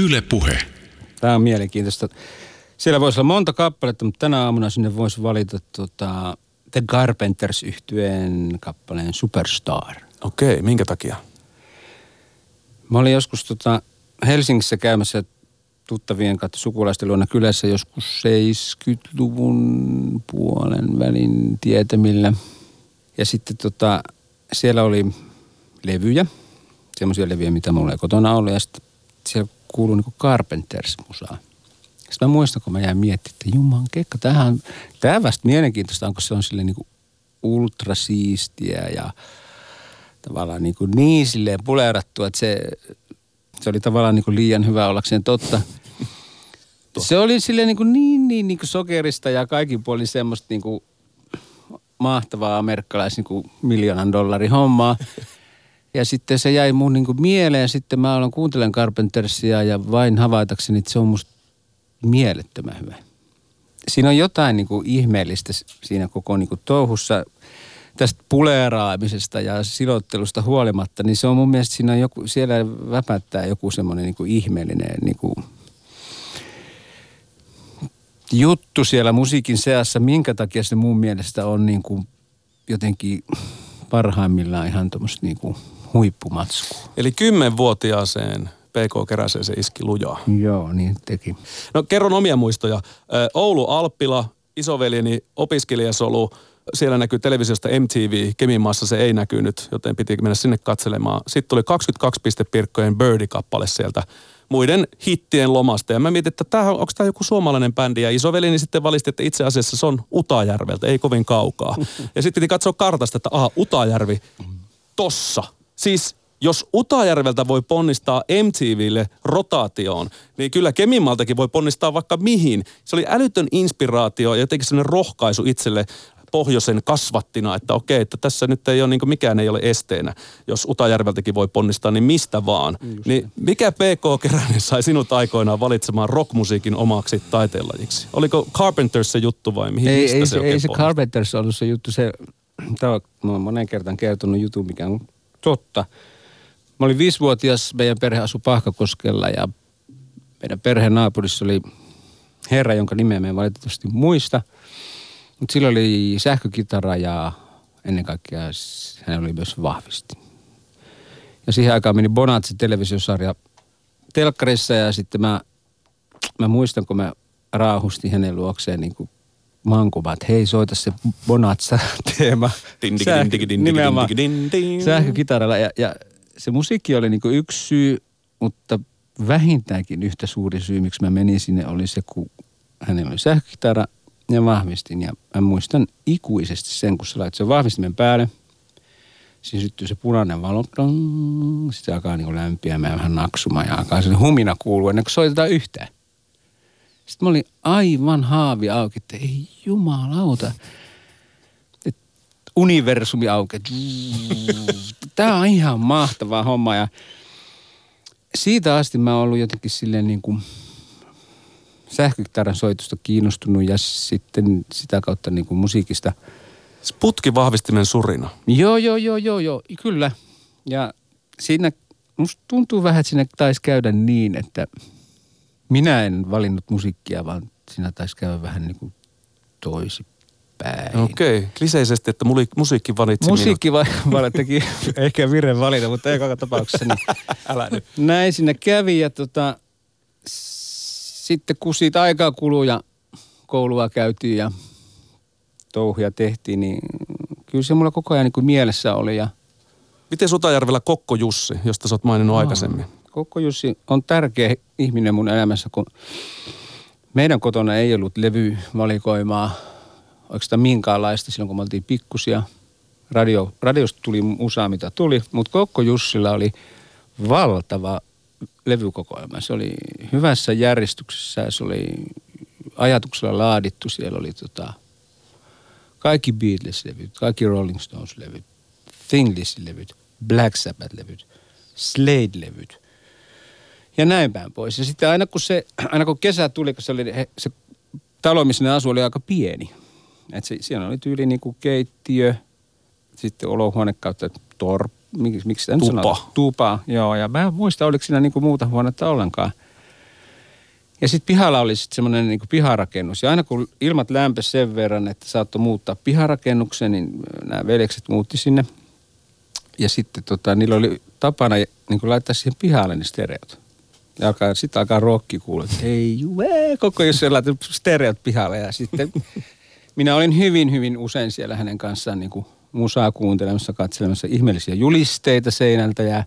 Yle Puhe. Tämä on mielenkiintoista. Siellä voisi olla monta kappaletta, mutta tänä aamuna sinne voisi valita tota, The Carpenters yhtyeen kappaleen Superstar. Okei, minkä takia? Mä olin joskus tota Helsingissä käymässä tuttavien kautta sukulaisten luona kylässä joskus 70-luvun puolen välin tietämillä. Ja sitten tota, siellä oli levyjä, semmoisia levyjä, mitä mulla ei kotona ollut. Ja sitten siellä kuului niinku Carpenters-musaa. Sitten mä muistan, kun mä jäin miettimään, että juman kekka, tämähän on, tämä vasta mielenkiintoista, onko se on sille niinku ultrasiistiä ja tavallaan niin, kuin niin silleen pulerattu, että se, se oli tavallaan niin kuin liian hyvä ollakseen totta. Se oli silleen niin, kuin niin, niin, niin kuin sokerista ja kaikin puolin semmoista niin kuin mahtavaa amerikkalais niin miljoonan dollarin hommaa. Ja sitten se jäi mun niin kuin mieleen. Sitten mä aloin kuuntelen Carpentersia ja vain havaitakseni, että se on musta mielettömän hyvä. Siinä on jotain niin kuin ihmeellistä siinä koko niin kuin touhussa tästä puleeraamisesta ja silottelusta huolimatta, niin se on mun mielestä siinä on joku, siellä väpättää joku semmoinen niin kuin ihmeellinen niin kuin juttu siellä musiikin seassa, minkä takia se mun mielestä on niin kuin jotenkin parhaimmillaan ihan tuommoista niin kuin huippumatskua. Eli kymmenvuotiaaseen PK Keräseen se iski lujaa. Joo, niin teki. No kerron omia muistoja. Oulu Alppila, isoveljeni opiskelijasolu, siellä näkyy televisiosta MTV, Keminmaassa se ei näkynyt, joten piti mennä sinne katselemaan. Sitten tuli 22 pistepirkkojen Birdie-kappale sieltä muiden hittien lomasta. Ja mä mietin, että tämä, onko tämä joku suomalainen bändi. Ja isovelini sitten valisti, että itse asiassa se on Utajärveltä, ei kovin kaukaa. Ja sitten piti katsoa kartasta, että aha, Utajärvi, tossa. Siis jos Utajärveltä voi ponnistaa MTVlle rotaatioon, niin kyllä Keminmaltakin voi ponnistaa vaikka mihin. Se oli älytön inspiraatio ja jotenkin sellainen rohkaisu itselle pohjoisen kasvattina, että okei, että tässä nyt ei ole, niin mikään ei ole esteenä. Jos Utajärveltäkin voi ponnistaa, niin mistä vaan. Just niin mikä PK Keränen sai sinut aikoinaan valitsemaan rockmusiikin omaksi taiteenlajiksi? Oliko Carpenters se juttu vai mihin? Ei, ei se, se, ei se Carpenters ollut se juttu. Se, tämä on monen kertaan kertonut jutun, mikä on totta. Mä olin viisivuotias, meidän perhe asui Pahkakoskella ja meidän perheen naapurissa oli herra, jonka nimeä me en valitettavasti muista – mutta sillä oli sähkökitara ja ennen kaikkea hän oli myös vahvisti. Ja siihen aikaan meni Bonatse televisiosarja telkkarissa ja sitten mä, mä muistan, kun mä raahustin hänen luokseen niin kuin mankuva, että hei soita se Bonatsa-teema. Nimenomaan sähkökitaralla. Ja, ja se musiikki oli niin yksi syy, mutta vähintäänkin yhtä suuri syy, miksi mä menin sinne, oli se, kun hänellä oli sähkökitara ja vahvistin. Ja mä muistan ikuisesti sen, kun sä lait sen vahvistimen päälle. Siinä syttyy se punainen valo. Sitten se alkaa niin lämpiämään vähän naksumaan ja alkaa se humina kuulua ennen kuin soitetaan yhtään. Sitten mä olin aivan haavi auki, että ei jumalauta. että universumi auki. Tämä on ihan mahtava homma ja siitä asti mä oon ollut jotenkin silleen niin kuin – sähkökitaran soitusta kiinnostunut ja sitten sitä kautta niin kuin musiikista. vahvistimen surina. Joo, joo, joo, joo, joo, kyllä. Ja siinä musta tuntuu vähän, että siinä taisi käydä niin, että minä en valinnut musiikkia, vaan siinä taisi käydä vähän niin kuin toisipäin. Okei, okay. kliseisesti, että musiikki valitsi Musiikki va- teki ehkä virren valita, mutta ei koko tapauksessa. Niin Älä nyt. Näin sinne kävi ja tota, sitten kun siitä aikaa kului ja koulua käytiin ja touhuja tehtiin, niin kyllä se mulla koko ajan niin kuin mielessä oli. Ja... Miten Sutajärvellä Kokko Jussi, josta sä oot maininnut no, aikaisemmin? Kokko Jussi on tärkeä ihminen mun elämässä, kun meidän kotona ei ollut levyvalikoimaa oikeastaan minkäänlaista silloin, kun me oltiin pikkusia. Radio, radiosta tuli musaa, mitä tuli, mutta Kokko Jussilla oli valtava levykokoelma. Se oli hyvässä järjestyksessä, se oli ajatuksella laadittu. Siellä oli tota, kaikki Beatles-levyt, kaikki Rolling Stones-levyt, Thingless-levyt, Black Sabbath-levyt, Slade-levyt ja näin päin pois. Ja sitten aina kun, se, aina kun kesä tuli, kun se, oli, se talo, missä ne asui, oli aika pieni. Et se, siellä oli tyyli niin kuin keittiö, sitten olohuone kautta torppa miksi, miksi Tupa. Tupa, joo. Ja mä en muista, oliko siinä niinku muuta huonetta ollenkaan. Ja sitten pihalla oli sitten semmoinen niin piharakennus. Ja aina kun ilmat lämpesi sen verran, että saattoi muuttaa piharakennuksen, niin nämä veljekset muutti sinne. Ja sitten tota, niillä oli tapana niin laittaa siihen pihalle ne stereot. Ja alkaa, sitten alkaa rokki kuulla, että ei juve, koko jos se laitettu stereot pihalle. Ja sitten minä olin hyvin, hyvin usein siellä hänen kanssaan niin kuin musaa kuuntelemassa, katselemassa ihmeellisiä julisteita seinältä ja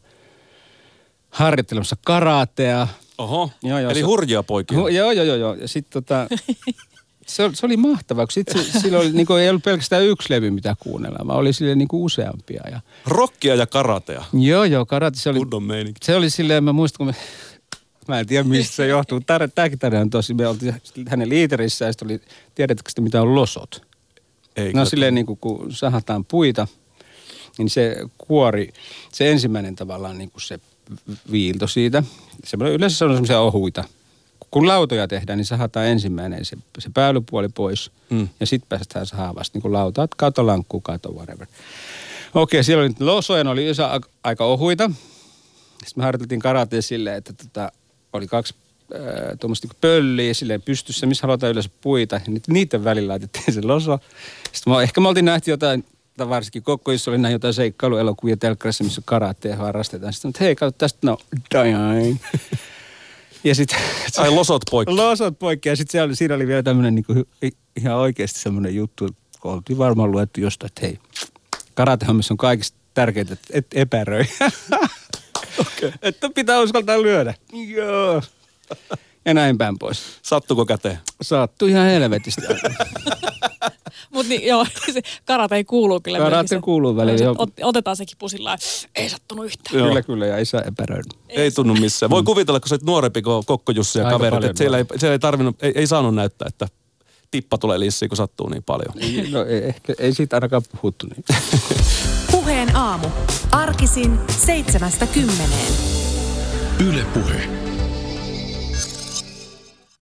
harjoittelemassa karatea. Oho, joo, joo, eli se, hurjia poikia. Hu, joo, joo, joo, joo. Ja sitten tota, se, se, oli mahtavaa, kun sit se, sillä oli, niin kuin, ei ollut pelkästään yksi levy, mitä kuunnella, vaan oli sille niin kuin useampia. Ja... Rokkia ja karatea. Joo, joo, karate. Se oli, se oli silleen, mä muistan, kun me Mä en tiedä, mistä se johtuu. Tämäkin tarina on tosi. Me oltiin hänen liiterissä ja sitten oli, tiedätkö sitä, mitä on losot? Ei, no silleen niin kuin, kun sahataan puita, niin se kuori, se ensimmäinen tavallaan niin kuin se viilto siitä. Se, yleensä se on semmoisia ohuita. Kun lautoja tehdään, niin sahataan ensimmäinen se, se päälypuoli pois. Mm. Ja sitten päästään sahaa vasta niin kuin lautaat, kato, lankku, kato, whatever. Okei, siellä oli losoja, ne oli aika ohuita. Sitten me harjoiteltiin karateen silleen, että tota, oli kaksi äh, tuommoista niin pölliä silleen pystyssä, missä halutaan yleensä puita. Ja niiden välillä laitettiin se loso. Sitten mä, ehkä me oltiin nähty jotain, tai varsinkin Kokkoissa oli nähty jotain seikkailuelokuvia telkkarissa, missä karatea harrastetaan. Sitten hei, katso tästä, no, dying. Ja sitten... Ai losot poikki. Losot poikki. Ja sitten siinä oli vielä tämmöinen niin ihan oikeasti semmoinen juttu, kun oltiin varmaan luettu jostain, että hei, karatehommissa on kaikista tärkeintä, että et epäröi. Että pitää uskaltaa lyödä. Joo. Ja näin päin pois. Sattuko käteen? Sattui ihan helvetistä. Mutta niin, joo, se karate kuuluu kyllä. Karate kuuluu väliin, joo. Otetaan sekin pusilla ei sattunut yhtään. Joo. Kyllä, kyllä, ja isä epäröinyt. Ei, ei tunnu missään. Voi kuvitella, kun sä oot nuorempi kuin Kokko Jussi ja kaverit, että siellä ei, siellä ei tarvinnut, ei, ei saanut näyttää, että tippa tulee lissiin, kun sattuu niin paljon. No ei, ehkä, ei siitä ainakaan puhuttu niin. Puheen aamu. Arkisin seitsemästä kymmeneen. Yle Puhe.